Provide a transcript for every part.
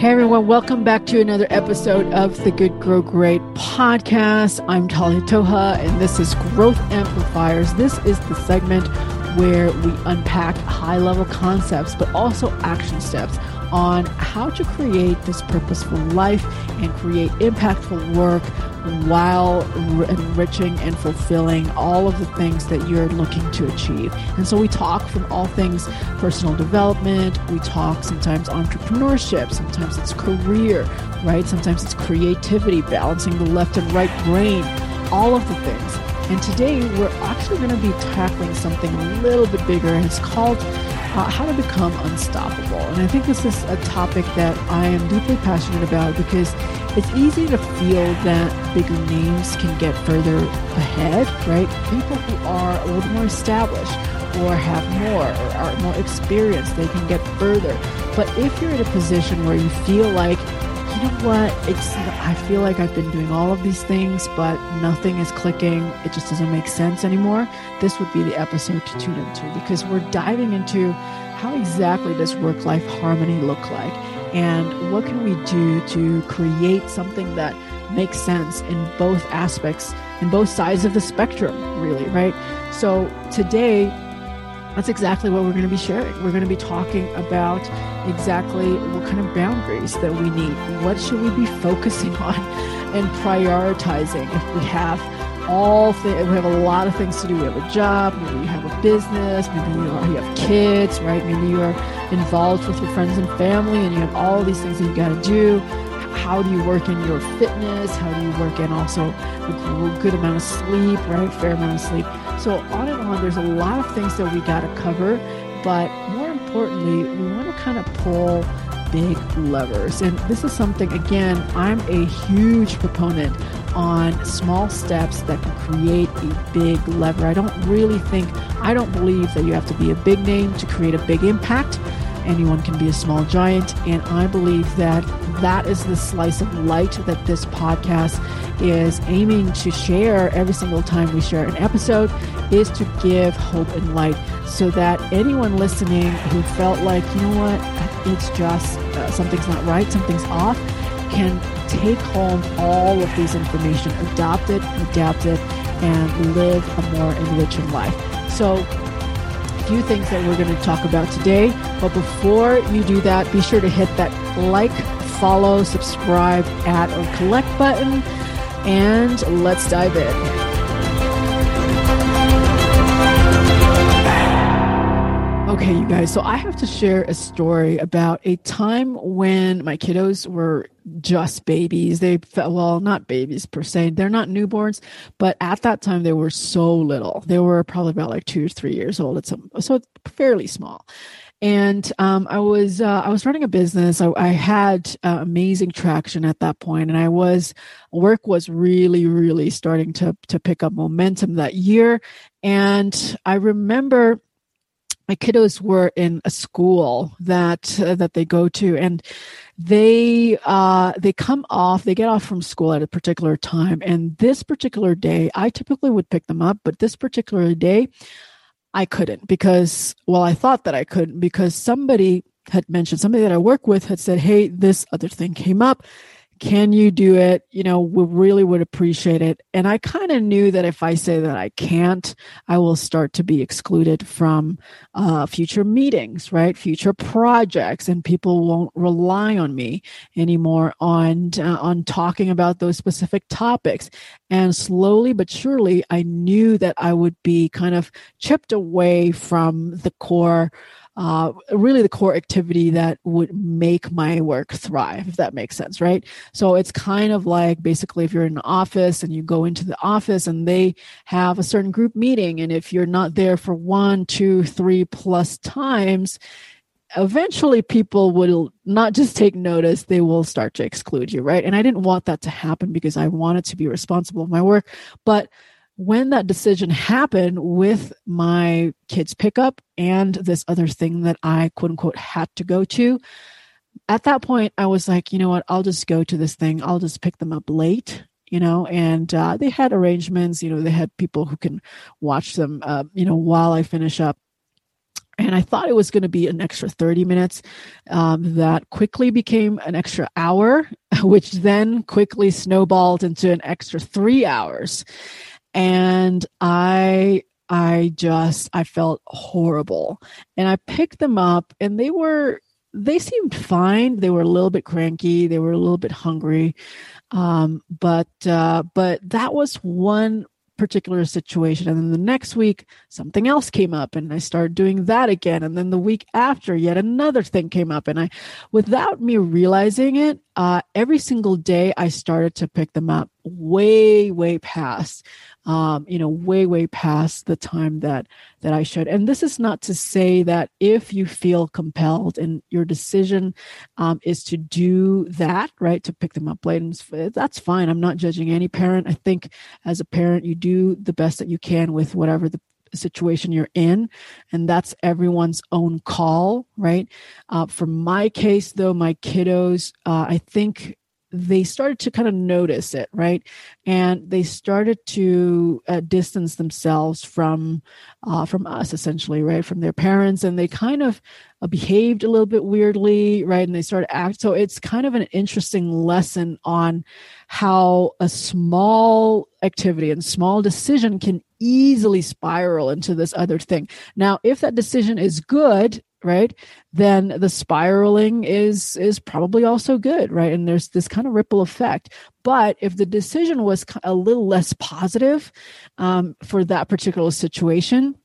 Hey everyone, welcome back to another episode of the Good Grow Great podcast. I'm Talia Toha and this is Growth Amplifiers. This is the segment where we unpack high level concepts but also action steps on how to create this purposeful life and create impactful work while enriching and fulfilling all of the things that you're looking to achieve. And so we talk from all things personal development, we talk sometimes entrepreneurship, sometimes it's career, right? Sometimes it's creativity, balancing the left and right brain, all of the things. And today we're actually going to be tackling something a little bit bigger, and it's called uh, how to become unstoppable. And I think this is a topic that I am deeply passionate about because it's easy to feel that bigger names can get further ahead, right? People who are a little more established or have more or are more experienced, they can get further. But if you're in a position where you feel like you know what? It's I feel like I've been doing all of these things, but nothing is clicking. It just doesn't make sense anymore. This would be the episode to tune into because we're diving into how exactly does work-life harmony look like, and what can we do to create something that makes sense in both aspects, in both sides of the spectrum, really, right? So today that's exactly what we're going to be sharing. We're going to be talking about exactly what kind of boundaries that we need. What should we be focusing on and prioritizing if we have all things, we have a lot of things to do. We have a job, maybe you have a business, maybe you, are, you have kids, right? Maybe you are involved with your friends and family and you have all these things that you've got to do. How do you work in your fitness? How do you work in also a good amount of sleep, right? Fair amount of sleep. So on and on, there's a lot of things that we got to cover, but more importantly, we want to kind of pull big levers. And this is something, again, I'm a huge proponent on small steps that can create a big lever. I don't really think, I don't believe that you have to be a big name to create a big impact. Anyone can be a small giant. And I believe that that is the slice of light that this podcast is aiming to share every single time we share an episode is to give hope and light so that anyone listening who felt like, you know what, it's just uh, something's not right, something's off, can take home all of these information, adopt it, adapt it, and live a more enriching life. So a few things that we're going to talk about today. But before you do that, be sure to hit that like, follow, subscribe, add, or collect button. And let's dive in. Okay, you guys. So I have to share a story about a time when my kiddos were just babies. They felt, well, not babies per se. They're not newborns, but at that time they were so little. They were probably about like two or three years old. So fairly small. And um, I was uh, I was running a business. I, I had uh, amazing traction at that point, and I was work was really really starting to to pick up momentum that year. And I remember my kiddos were in a school that uh, that they go to and they uh, they come off they get off from school at a particular time and this particular day i typically would pick them up but this particular day i couldn't because well i thought that i couldn't because somebody had mentioned somebody that i work with had said hey this other thing came up can you do it? You know, we really would appreciate it. And I kind of knew that if I say that I can't, I will start to be excluded from uh, future meetings, right? Future projects, and people won't rely on me anymore on uh, on talking about those specific topics. And slowly but surely, I knew that I would be kind of chipped away from the core uh, really the core activity that would make my work thrive, if that makes sense, right? So it's kind of like basically if you're in an office and you go into the office and they have a certain group meeting, and if you're not there for one, two, three plus times, eventually people will not just take notice they will start to exclude you right and i didn't want that to happen because i wanted to be responsible of my work but when that decision happened with my kids pickup and this other thing that I quote unquote had to go to, at that point I was like, you know what, I'll just go to this thing. I'll just pick them up late, you know, and uh, they had arrangements, you know, they had people who can watch them, uh, you know, while I finish up and I thought it was going to be an extra 30 minutes. Um, that quickly became an extra hour, which then quickly snowballed into an extra three hours. And I, I just, I felt horrible. And I picked them up and they were, they seemed fine. They were a little bit cranky. They were a little bit hungry. Um, but, uh, but that was one particular situation. And then the next week, something else came up and I started doing that again. And then the week after, yet another thing came up. And I, without me realizing it, uh, every single day I started to pick them up way, way past um, you know, way, way past the time that that I should. And this is not to say that if you feel compelled and your decision um, is to do that, right, to pick them up late, that's fine. I'm not judging any parent. I think as a parent, you do the best that you can with whatever the situation you're in and that's everyone's own call right uh, for my case though my kiddos uh, i think they started to kind of notice it, right? And they started to uh, distance themselves from uh, from us, essentially, right, from their parents, and they kind of uh, behaved a little bit weirdly, right? And they started act. So it's kind of an interesting lesson on how a small activity and small decision can easily spiral into this other thing. Now, if that decision is good, right? Then the spiraling is is probably also good right? And there's this kind of ripple effect. But if the decision was a little less positive um, for that particular situation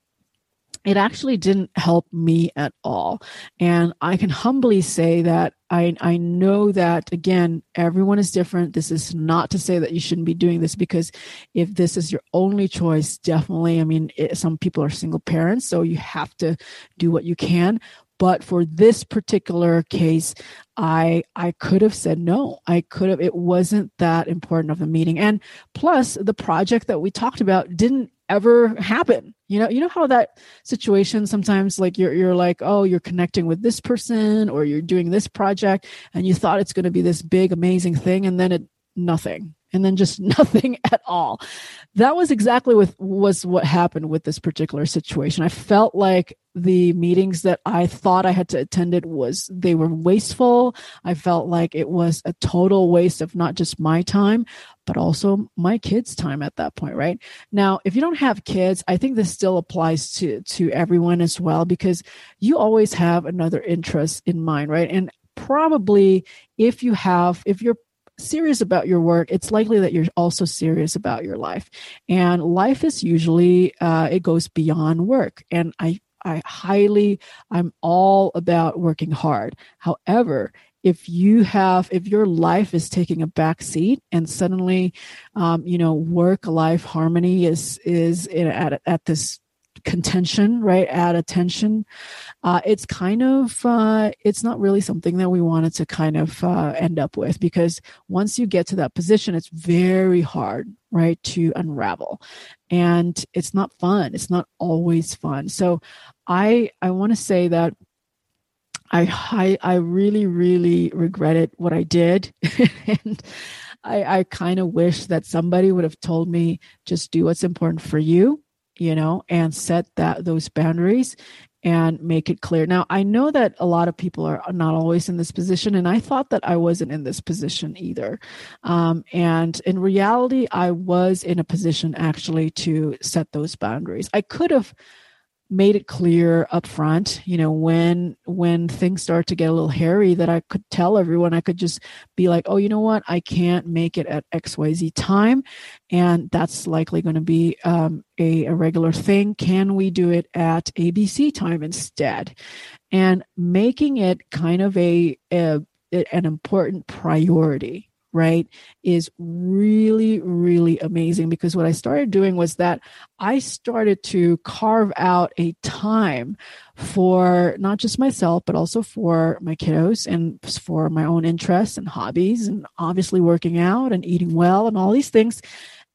it actually didn't help me at all. And I can humbly say that I, I know that again, everyone is different. This is not to say that you shouldn't be doing this because if this is your only choice, definitely, I mean, it, some people are single parents, so you have to do what you can but for this particular case i i could have said no. I could have it wasn't that important of a meeting. And plus the project that we talked about didn't ever happen. You know you know how that situation sometimes like you're you're like oh you're connecting with this person or you're doing this project and you thought it's going to be this big amazing thing and then it nothing and then just nothing at all. That was exactly with was what happened with this particular situation. I felt like the meetings that i thought i had to attend it was they were wasteful. I felt like it was a total waste of not just my time but also my kids time at that point right? Now if you don't have kids i think this still applies to to everyone as well because you always have another interest in mind right? And probably if you have if you're serious about your work, it's likely that you're also serious about your life. And life is usually, uh, it goes beyond work. And I, I highly, I'm all about working hard. However, if you have if your life is taking a back seat and suddenly um, you know work life harmony is is at at this contention, right? Add attention. Uh, it's kind of, uh, it's not really something that we wanted to kind of uh, end up with because once you get to that position, it's very hard, right, to unravel. And it's not fun. It's not always fun. So I, I want to say that I, I, I really, really regretted what I did. and I, I kind of wish that somebody would have told me just do what's important for you you know, and set that those boundaries and make it clear. Now, I know that a lot of people are not always in this position, and I thought that I wasn't in this position either. Um, and in reality, I was in a position actually to set those boundaries. I could have made it clear up front you know when when things start to get a little hairy that i could tell everyone. I could just be like oh you know what? I can't make it at xyz time. And that's likely going to be um, a, a regular thing. Can we do it at abc time instead? And making it kind of a, a an important priority right, is really, really amazing because what I started doing was that I started to carve out a time for not just myself, but also for my kiddos and for my own interests and hobbies, and obviously working out and eating well and all these things.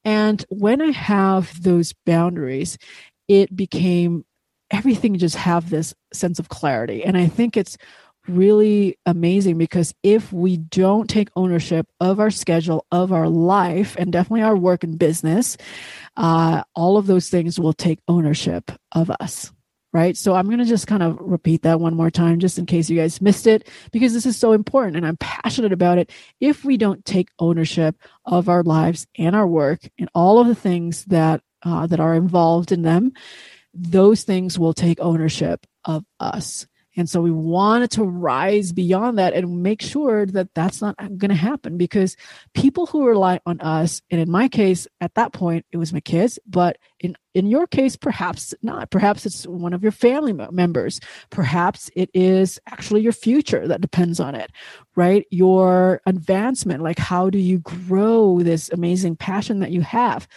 And when I have those boundaries, it became everything just have this sense of clarity. And I think it's really amazing because if we don't take ownership of our schedule, of our life, and definitely our work and business, uh, all of those things will take ownership of us. right? So I'm going to just kind of repeat that one more time just in case you guys missed it because this is so important and I'm passionate about it. If we don't take ownership of our lives and our work and all of the things that uh, that are involved in them, those things will take ownership of us. And so we wanted to rise beyond that and make sure that that's not going to happen because people who rely on us, and in my case, at that point, it was my kids, but in, in your case, perhaps not. Perhaps it's one of your family members. Perhaps it is actually your future that depends on it, right? Your advancement, like how do you grow this amazing passion that you have?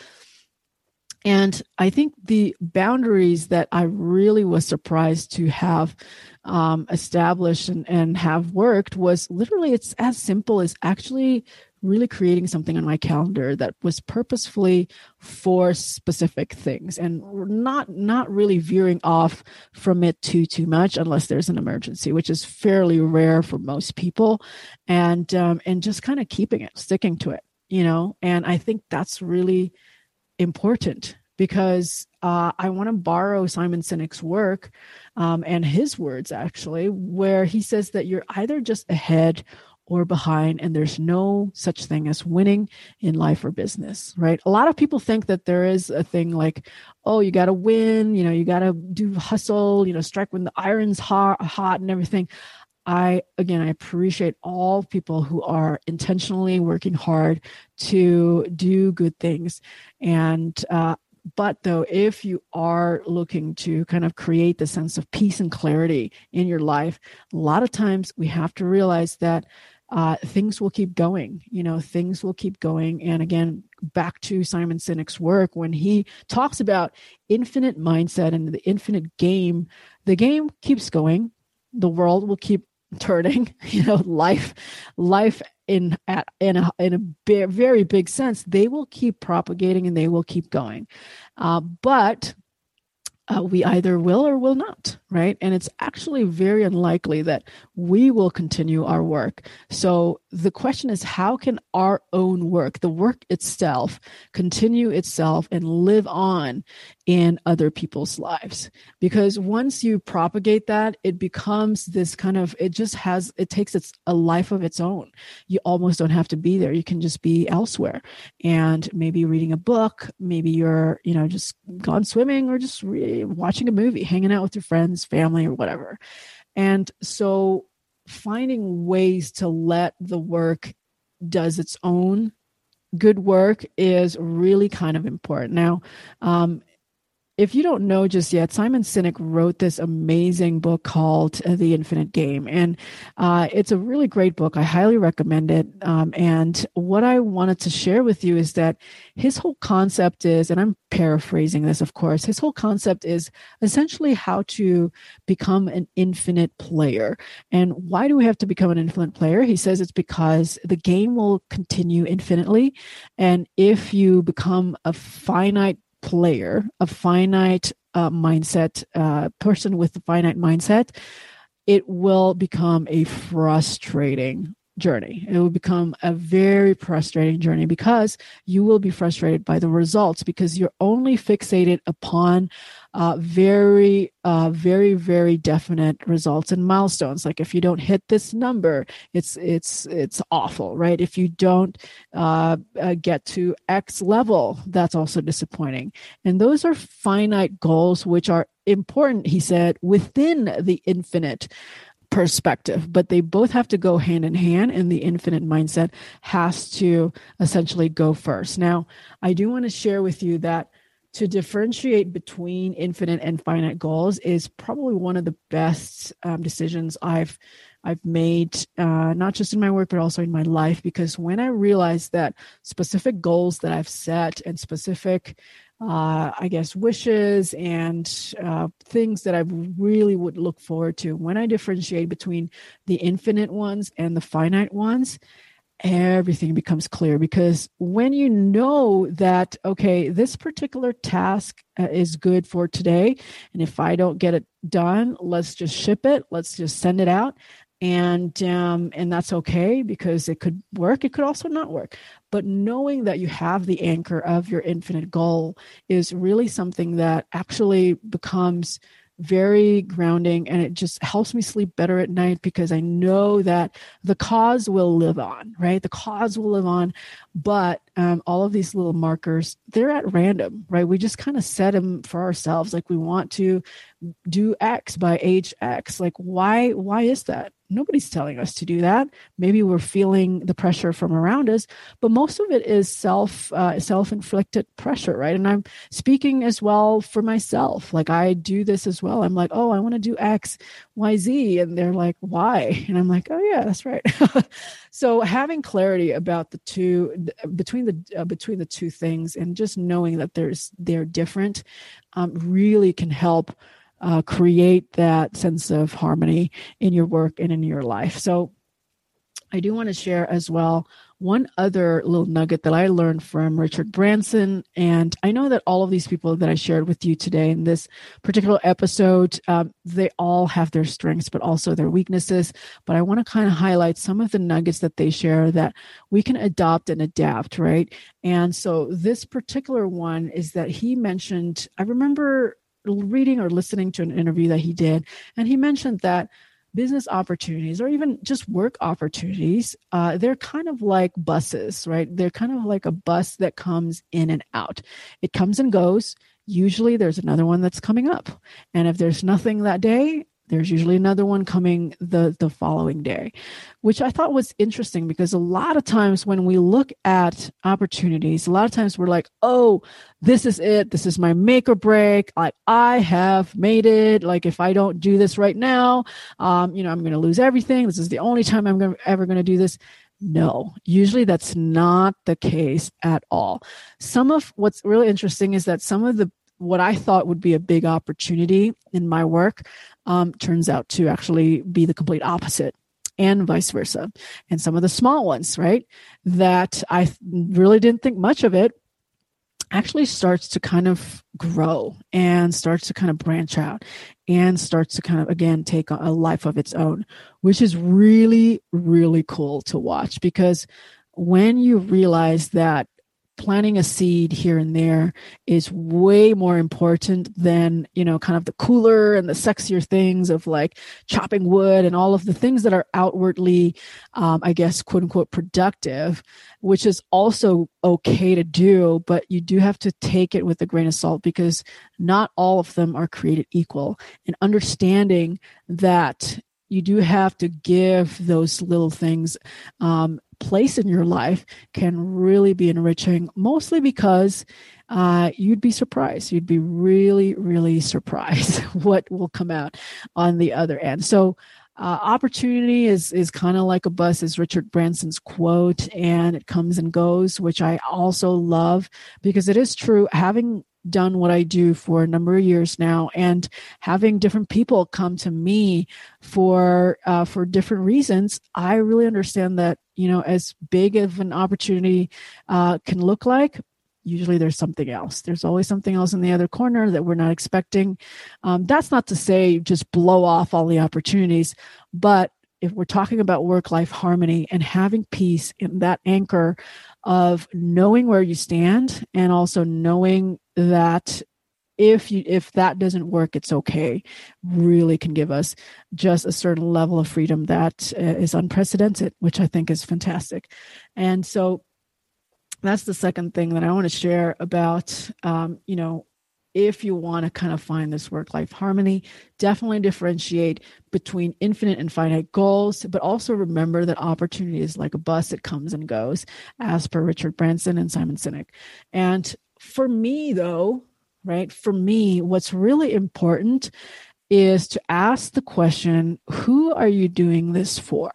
And I think the boundaries that I really was surprised to have um, established and, and have worked was literally it's as simple as actually really creating something on my calendar that was purposefully for specific things and not not really veering off from it too too much unless there's an emergency which is fairly rare for most people. And um, and just kind of keeping it sticking to it you know? And i think that's really important because uh, I want to borrow Simon Sinek's work um, and his words, actually, where he says that you're either just ahead or behind, and there's no such thing as winning in life or business, right? A lot of people think that there is a thing like, oh, you got to win, you know, you got to do hustle, you know, strike when the iron's hot, hot and everything. I again I appreciate all people who are intentionally working hard to do good things, and uh, but though if you are looking to kind of create the sense of peace and clarity in your life, a lot of times we have to realize that uh, things will keep going. You know, things will keep going. And again, back to Simon Sinek's work when he talks about infinite mindset and the infinite game, the game keeps going. The world will keep turning you know life life in at in a in a very big sense they will keep propagating and they will keep going. Uh, but uh, we either will or will not, right? And it's actually very unlikely that we will continue our work. So the question is how can our own work, the work itself, continue itself and live on in other people's lives? Because once you propagate that, it becomes this kind of, it just has, it takes its a life of its own. You almost don't have to be there. You can just be elsewhere and maybe reading a book, maybe you're, you know, just gone swimming or just re- watching a movie, hanging out with your friends, family, or whatever. And so finding ways to let the work does its own good work is really kind of important. Now, um, if you don't know just yet, Simon Sinek wrote this amazing book called uh, The Infinite Game. And uh, it's a really great book. I highly recommend it. Um, and what I wanted to share with you is that his whole concept is, and I'm paraphrasing this, of course, his whole concept is essentially how to become an infinite player. And why do we have to become an infinite player? He says it's because the game will continue infinitely. And if you become a finite player, a finite uh, mindset, uh, person with a finite mindset, it will become a frustrating journey. It will become a very frustrating journey because you will be frustrated by the results because you're only fixated upon uh, very, uh, very, very definite results and milestones. Like if you don't hit this number, it's it's it's awful, right? If you don't uh, uh get to X level, that's also disappointing. And those are finite goals, which are important, he said, within the infinite perspective, but they both have to go hand in hand, and the infinite mindset has to essentially go first. Now, I do want to share with you that to differentiate between infinite and finite goals is probably one of the best um, decisions I've I've made, uh, not just in my work but also in my life. Because when I realized that specific goals that I've set and specific uh, I guess, wishes and uh, things that I really would look forward to. When I differentiate between the infinite ones and the finite ones, everything becomes clear because when you know that, okay, this particular task uh, is good for today, and if I don't get it done, let's just ship it, let's just send it out and um, and that's okay because it could work it could also not work. But knowing that you have the anchor of your infinite goal is really something that actually becomes very grounding and it just helps me sleep better at night because I know that the cause will live on, right? The cause will live on, but um, all of these little markers, they're at random, right? We just kind of set them for ourselves. Like we want to do X by age X. Like why, why is that? Nobody's telling us to do that. Maybe we're feeling the pressure from around us, but most of it is self uh, self inflicted pressure, right? And I'm speaking as well for myself. Like I do this as well. I'm like, oh, I want to do X, Y, Z, and they're like, why? And I'm like, oh yeah, that's right. so having clarity about the two between the uh, between the two things, and just knowing that there's they're different, um, really can help uh, create that sense of harmony in your work and in your life. So, I do want to share as well one other little nugget that I learned from Richard Branson. And I know that all of these people that I shared with you today in this particular episode, um, they all have their strengths, but also their weaknesses. But I want to kind of highlight some of the nuggets that they share that we can adopt and adapt, right? And so this particular one is that he mentioned, I remember reading or listening to an interview that he did, and he mentioned that business opportunities or even just work opportunities, uh, they're kind of like buses, right? They're kind of like a bus that comes in and out. It comes and goes. Usually there's another one that's coming up. And if there's nothing that day, there's usually another one coming the the following day which i thought was interesting because a lot of times when we look at opportunities a lot of times we're like oh this is it. This is my make or break. Like i have made it. Like if i don't do this right now um, you know i'm going to lose everything. This is the only time i'm gonna, ever going to do this. No, usually that's not the case at all. Some of what's really interesting is that some of the what I thought would be a big opportunity in my work um, turns out to actually be the complete opposite and vice versa. And some of the small ones, right, that I really didn't think much of it actually starts to kind of grow and starts to kind of branch out and starts to kind of again take a life of its own, which is really, really cool to watch because when you realize that planting a seed here and there is way more important than you know kind of the cooler and the sexier things of like chopping wood and all of the things that are outwardly um, i guess quote unquote productive which is also okay to do but you do have to take it with a grain of salt because not all of them are created equal. And understanding that you do have to give those little things um, place in your life can really be enriching, mostly because uh, you'd be surprised. You'd be really, really surprised what will come out on the other end. So, uh, opportunity is is kind of like a bus, is Richard Branson's quote, and it comes and goes, which I also love because it is true. Having done what I do for a number of years now, and having different people come to me for uh, for different reasons, I really understand that you know as big of an opportunity uh, can look like. Usually, there's something else. There's always something else in the other corner that we're not expecting. Um, that's not to say just blow off all the opportunities, but if we're talking about work life harmony and having peace in that anchor of knowing where you stand and also knowing that if you if that doesn't work it's okay really can give us just a certain level of freedom that uh, is unprecedented which i think is fantastic and so that's the second thing that i want to share about um, you know if you want to kind of find this work life harmony, definitely differentiate between infinite and finite goals, but also remember that opportunity is like a bus, it comes and goes, as per Richard Branson and Simon Sinek. And for me, though, right, for me, what's really important is to ask the question who are you doing this for?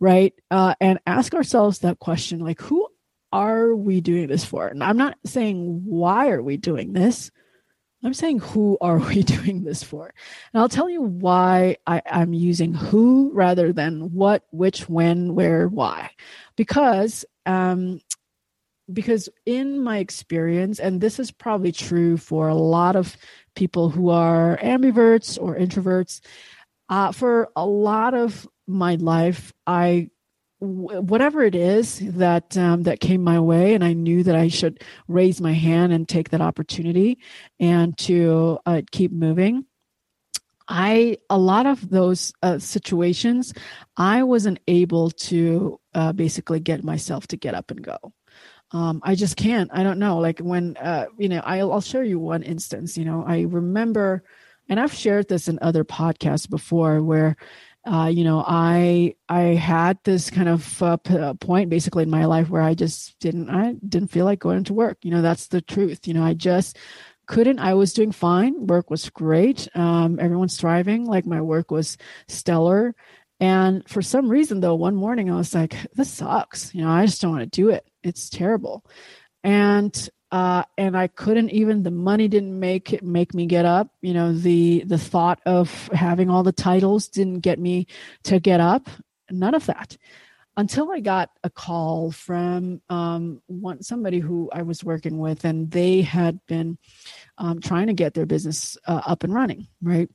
Right? Uh, and ask ourselves that question like, who are we doing this for? And I'm not saying why are we doing this. I'm saying who are we doing this for? And I'll tell you why I, am using who rather than what, which, when, where, why. Because um, because in my experience, and this is probably true for a lot of people who are ambiverts or introverts, uh, for a lot of my life, I whatever it is that um, that came my way, and I knew that I should raise my hand and take that opportunity and to uh, keep moving. I a lot of those uh, situations, I wasn't able to uh, basically get myself to get up and go. Um, I just can't. I don't know. Like when uh, you know, I'll, I'll share you one instance. You know, I remember, and I've shared this in other podcasts before, where uh, you know, I I had this kind of uh, p- uh, point basically in my life where I just didn't I didn't feel like going to work. You know, that's the truth. You know, I just couldn't i was doing fine work was great um, everyone's thriving like my work was stellar and for some reason though one morning i was like this sucks you know i just don't want to do it it's terrible and uh, and I couldn't even the money didn't make it make me get up. You know, the the thought of having all the titles didn't get me to get up. None of that until I got a call from um, one somebody who I was working with, and they had been um, trying to get their business uh, up and running, right?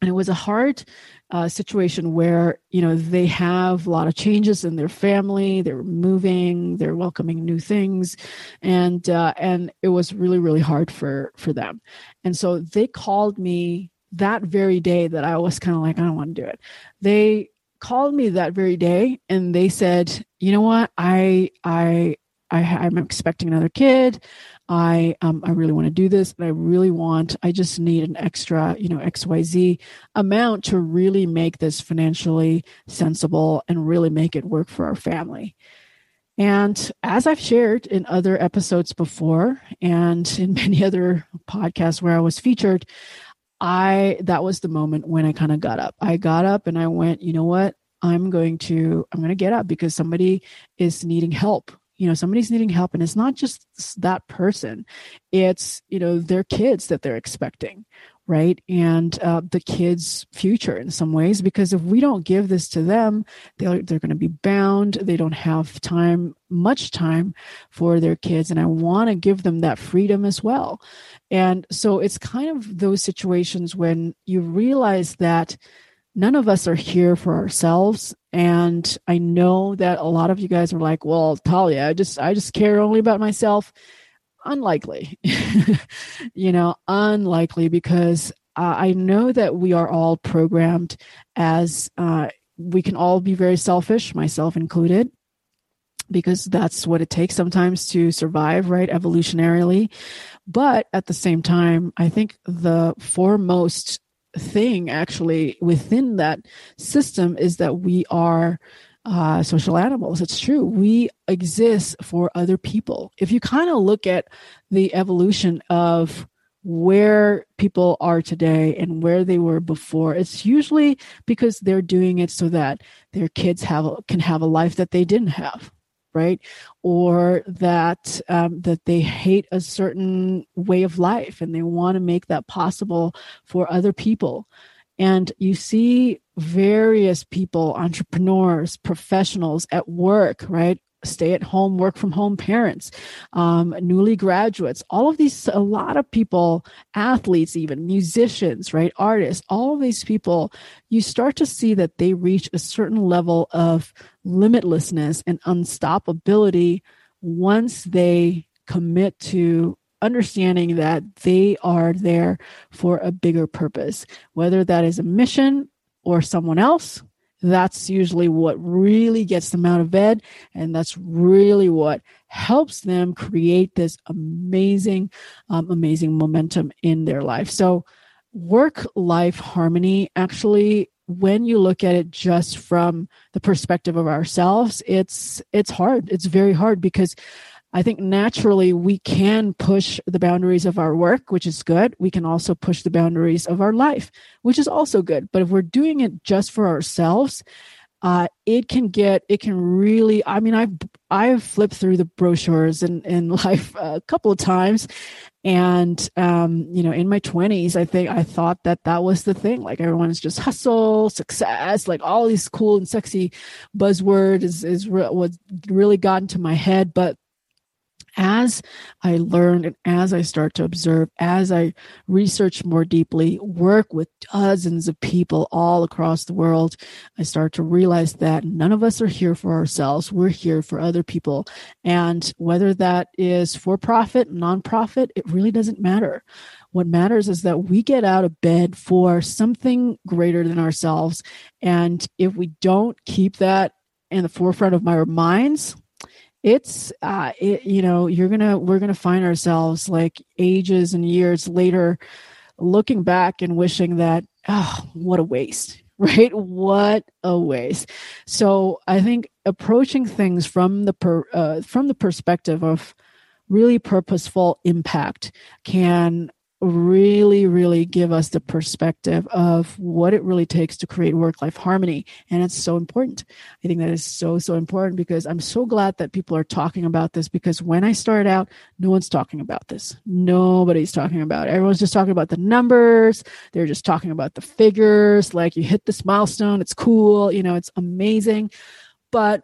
And it was a hard uh, situation where you know they have a lot of changes in their family. They're moving, they're welcoming new things, and uh, and it was really really hard for for them. And so they called me that very day that I was kind of like I don't want to do it. They called me that very day and they said, "You know what? I I I I'm expecting another kid. I um I really want to do this, but I really want I just need an extra, you know, XYZ amount to really make this financially sensible and really make it work for our family." And as I've shared in other episodes before and in many other podcasts where I was featured, I that was the moment when I kind of got up. I got up and I went, you know what? I'm going to I'm going to get up because somebody is needing help. You know, somebody's needing help and it's not just that person. It's, you know, their kids that they're expecting right? And uh, the kids future in some ways because if we don't give this to them they're, they're going to be bound. They don't have time much time for their kids and i want to give them that freedom as well. And so it's kind of those situations when you realize that none of us are here for ourselves. And i know that a lot of you guys are like well talia i just i just care only about myself. Unlikely. You know unlikely because uh, i know that we are all programmed as uh, we can all be very selfish myself included because that's what it takes sometimes to survive right evolutionarily. But at the same time i think the foremost thing actually within that system is that we are uh, social animals. It's true. We exist for other people. If you kind of look at the evolution of where people are today and where they were before it's usually because they're doing it so that their kids have can have a life that they didn't have right or that um, that they hate a certain way of life and they want to make that possible for other people and you see various people, entrepreneurs, professionals at work, right? Stay at home, work from home parents, um, newly graduates, all of these, a lot of people, athletes, even musicians, right? Artists, all of these people, you start to see that they reach a certain level of limitlessness and unstoppability once they commit to understanding that they are there for a bigger purpose, whether that is a mission or someone else. That's usually what really gets them out of bed. And that's really what helps them create this amazing, um, amazing momentum in their life. So, work life harmony actually when you look at it just from the perspective of ourselves it's it's hard it's very hard because I think naturally we can push the boundaries of our work, which is good. We can also push the boundaries of our life, which is also good. But if we're doing it just for ourselves, uh, it can get it can really i mean i've i've flipped through the brochures in in life a couple of times and um, you know in my 20s i think i thought that that was the thing like everyone's just hustle success like all these cool and sexy buzzwords is is re- what really got into my head but as I learn and as I start to observe, as I research more deeply, work with dozens of people all across the world, I start to realize that none of us are here for ourselves. We're here for other people. And whether that is for profit, nonprofit, it really doesn't matter. What matters is that we get out of bed for something greater than ourselves. And if we don't keep that in the forefront of our minds, it's uh it, you know you're gonna we're gonna find ourselves like ages and years later looking back and wishing that oh what a waste right? What a waste. So i think approaching things from the per, uh, from the perspective of really purposeful impact can really, really give us the perspective of what it really takes to create work life harmony. And it's so important. I think that is so, so important because I'm so glad that people are talking about this because when I started out, no one's talking about this. Nobody's talking about it. Everyone's just talking about the numbers. They're just talking about the figures. Like you hit this milestone, it's cool, you know, it's amazing. But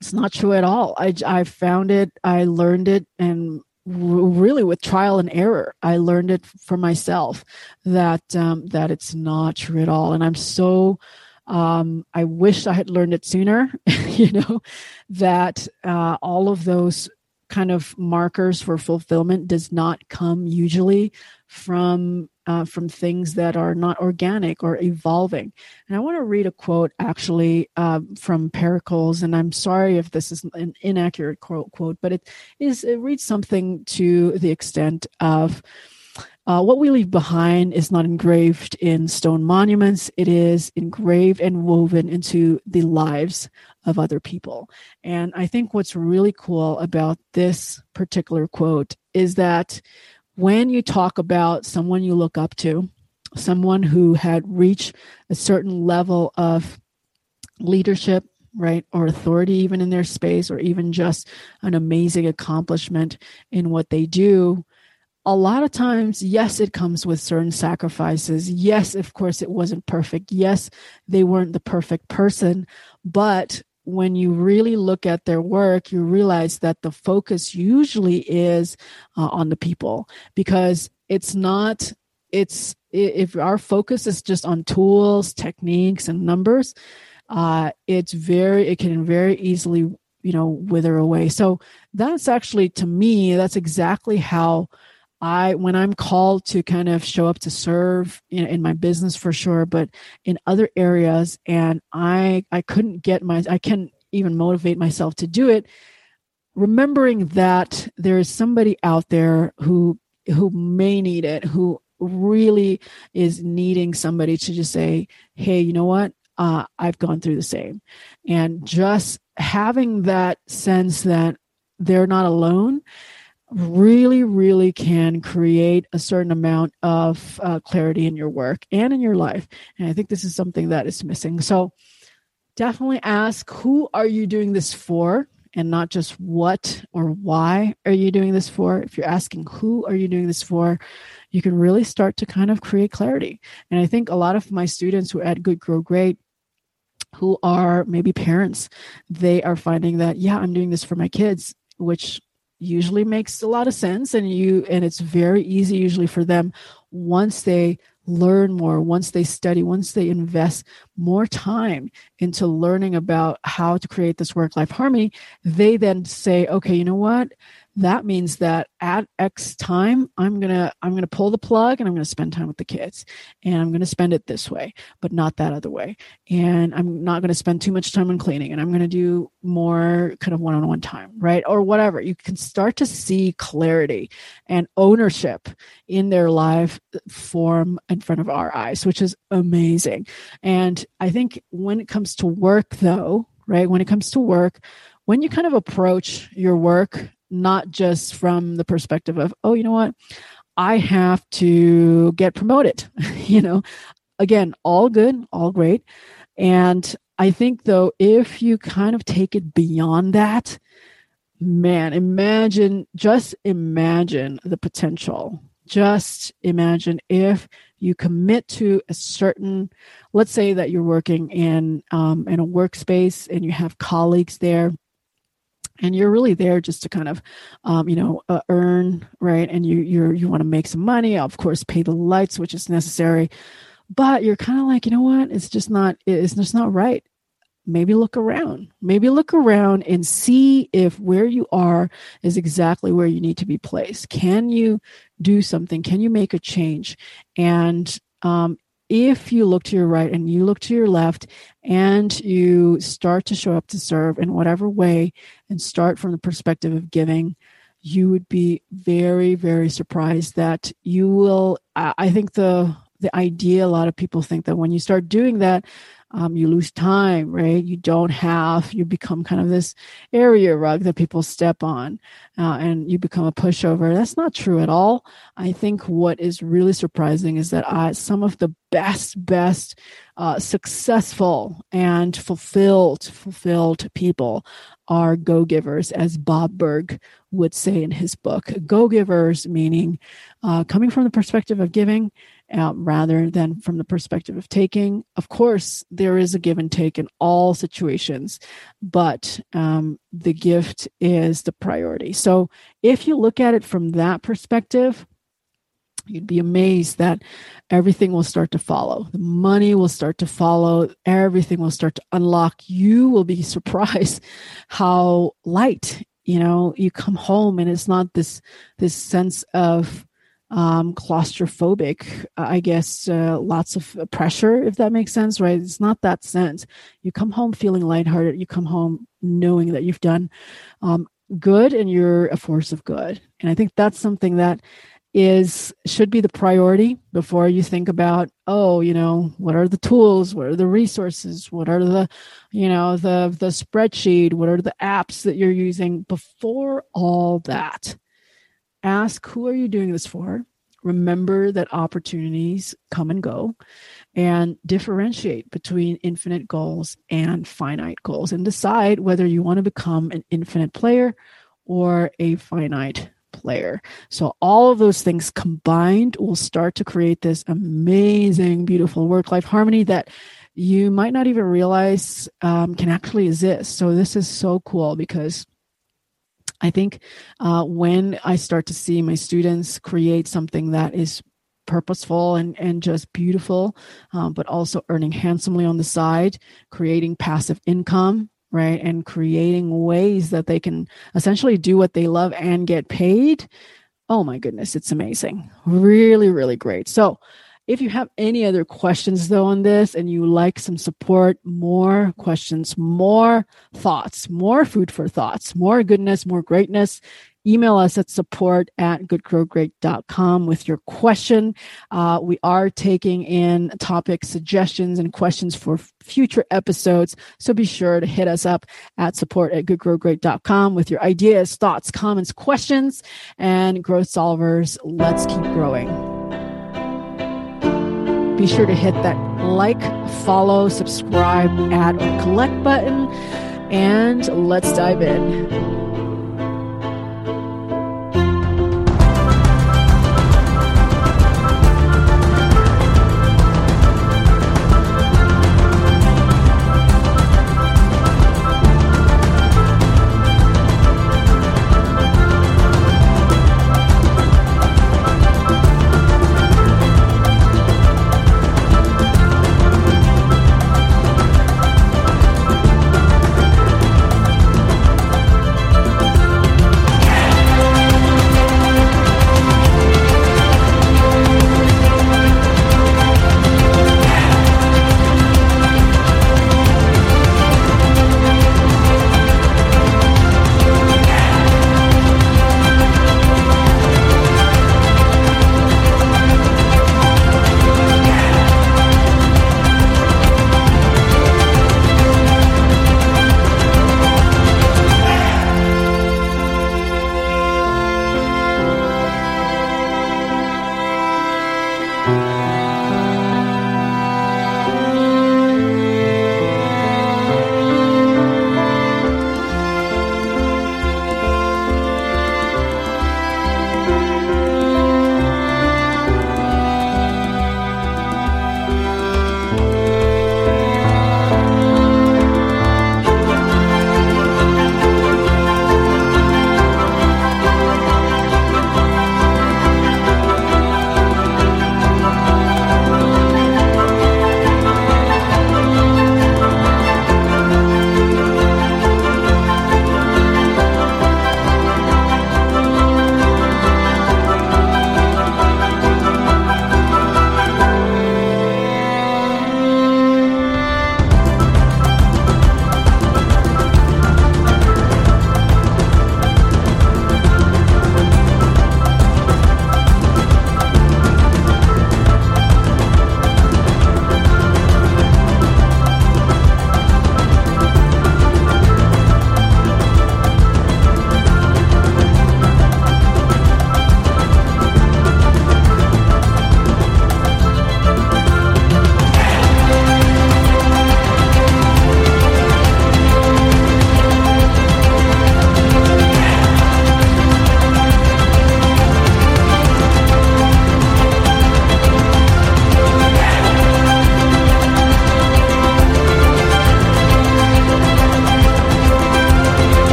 it's not true at all. I, I found it, I learned it, and really with trial and error. I learned it for myself that um, that it's not true at all. And i'm so um, i wish i had learned it sooner you know that uh, all of those kind of markers for fulfillment does not come usually from uh, from things that are not organic or evolving. And I want to read a quote actually uh, from Pericles, and I'm sorry if this is an inaccurate quote, quote but it is it reads something to the extent of. Uh, what we leave behind is not engraved in stone monuments. It is engraved and woven into the lives of other people. And I think what's really cool about this particular quote is that when you talk about someone you look up to, someone who had reached a certain level of leadership, right, or authority, even in their space, or even just an amazing accomplishment in what they do, a lot of times, yes, it comes with certain sacrifices. Yes, of course, it wasn't perfect. Yes, they weren't the perfect person, but when you really look at their work, you realize that the focus usually is uh, on the people because it's not, it's, if our focus is just on tools, techniques, and numbers, uh, it's very, it can very easily, you know, wither away. So that's actually, to me, that's exactly how I when I'm called to kind of show up to serve in, in, my business for sure, but in other areas, and I I couldn't get my I can't even motivate myself to do it. Remembering that there is somebody out there who who may need it, who really is needing somebody to just say, "Hey, you know what? Uh, I've gone through the same," and just having that sense that they're not alone really, really can create a certain amount of uh, clarity in your work and in your life. And I think this is something that is missing. So definitely ask who are you doing this for? And not just what or why are you doing this for? If you're asking who are you doing this for, you can really start to kind of create clarity. And I think a lot of my students who are at Good Grow Great who are maybe parents, they are finding that, yeah, I'm doing this for my kids, which usually makes a lot of sense and you and it's very easy usually for them once they learn more once they study once they invest more time into learning about how to create this work life harmony they then say okay you know what that means that at x time i'm going to i'm going to pull the plug and i'm going to spend time with the kids and i'm going to spend it this way but not that other way. And i'm not going to spend too much time on cleaning and i'm going to do more kind of one-on-one time right? Or whatever. You can start to see clarity and ownership in their life form in front of our eyes which is amazing. And i think when it comes to work though right when it comes to work when you kind of approach your work not just from the perspective of, oh, you know what? I have to get promoted. you know, again, all good, all great. And I think though, if you kind of take it beyond that, man, imagine, just imagine the potential. Just imagine if you commit to a certain, let's say that you're working in um, in a workspace and you have colleagues there and you're really there just to kind of um, you know uh, earn right? And you you you want to make some money of course pay the lights which is necessary. But you're kind of like you know what? It's just not it's just not right. Maybe look around. Maybe look around and see if where you are is exactly where you need to be placed. Can you do something? Can you make a change? And um, if you look to your right and you look to your left and you start to show up to serve in whatever way and start from the perspective of giving, you would be very, very surprised that you will. I think the the idea a lot of people think that when you start doing that um, you lose time, right? You don't have, you become kind of this area rug that people step on uh, and you become a pushover. That's not true at all. I think what is really surprising is that I, some of the best, best uh, successful and fulfilled, fulfilled people are go givers, as Bob Burg would say in his book. Go givers, meaning uh, coming from the perspective of giving uh, rather than from the perspective of taking. Of course, there is a give and take in all situations, but um, the gift is the priority. So if you look at it from that perspective, you'd be amazed that everything will start to follow. The money will start to follow. Everything will start to unlock. You will be surprised how light you know you come home and it's not this this sense of um, claustrophobic, I guess, uh, lots of pressure, if that makes sense, right? It's not that sense. You come home feeling lighthearted. You come home knowing that you've done um, good and you're a force of good. And I think that's something that is should be the priority before you think about oh you know what are the tools what are the resources what are the you know the the spreadsheet what are the apps that you're using before all that ask who are you doing this for remember that opportunities come and go and differentiate between infinite goals and finite goals and decide whether you want to become an infinite player or a finite player. So all of those things combined will start to create this amazing, beautiful work life harmony that you might not even realize um, can actually exist. So this is so cool because I think uh, when I start to see my students create something that is purposeful and, and just beautiful, um, but also earning handsomely on the side, creating passive income, right? And creating ways that they can essentially do what they love and get paid. Oh my goodness, it's amazing. Really, really great. So, if you have any other questions, though, on this and you like some support, more questions, more thoughts, more food for thoughts, more goodness, more greatness, email us at support at goodgrowgreat.com with your question. Uh, we are taking in topic suggestions and questions for future episodes. So be sure to hit us up at support at goodgrowgreat.com with your ideas, thoughts, comments, questions, and growth solvers. Let's keep growing. Be sure to hit that like, follow, subscribe, add, or collect button. And let's dive in.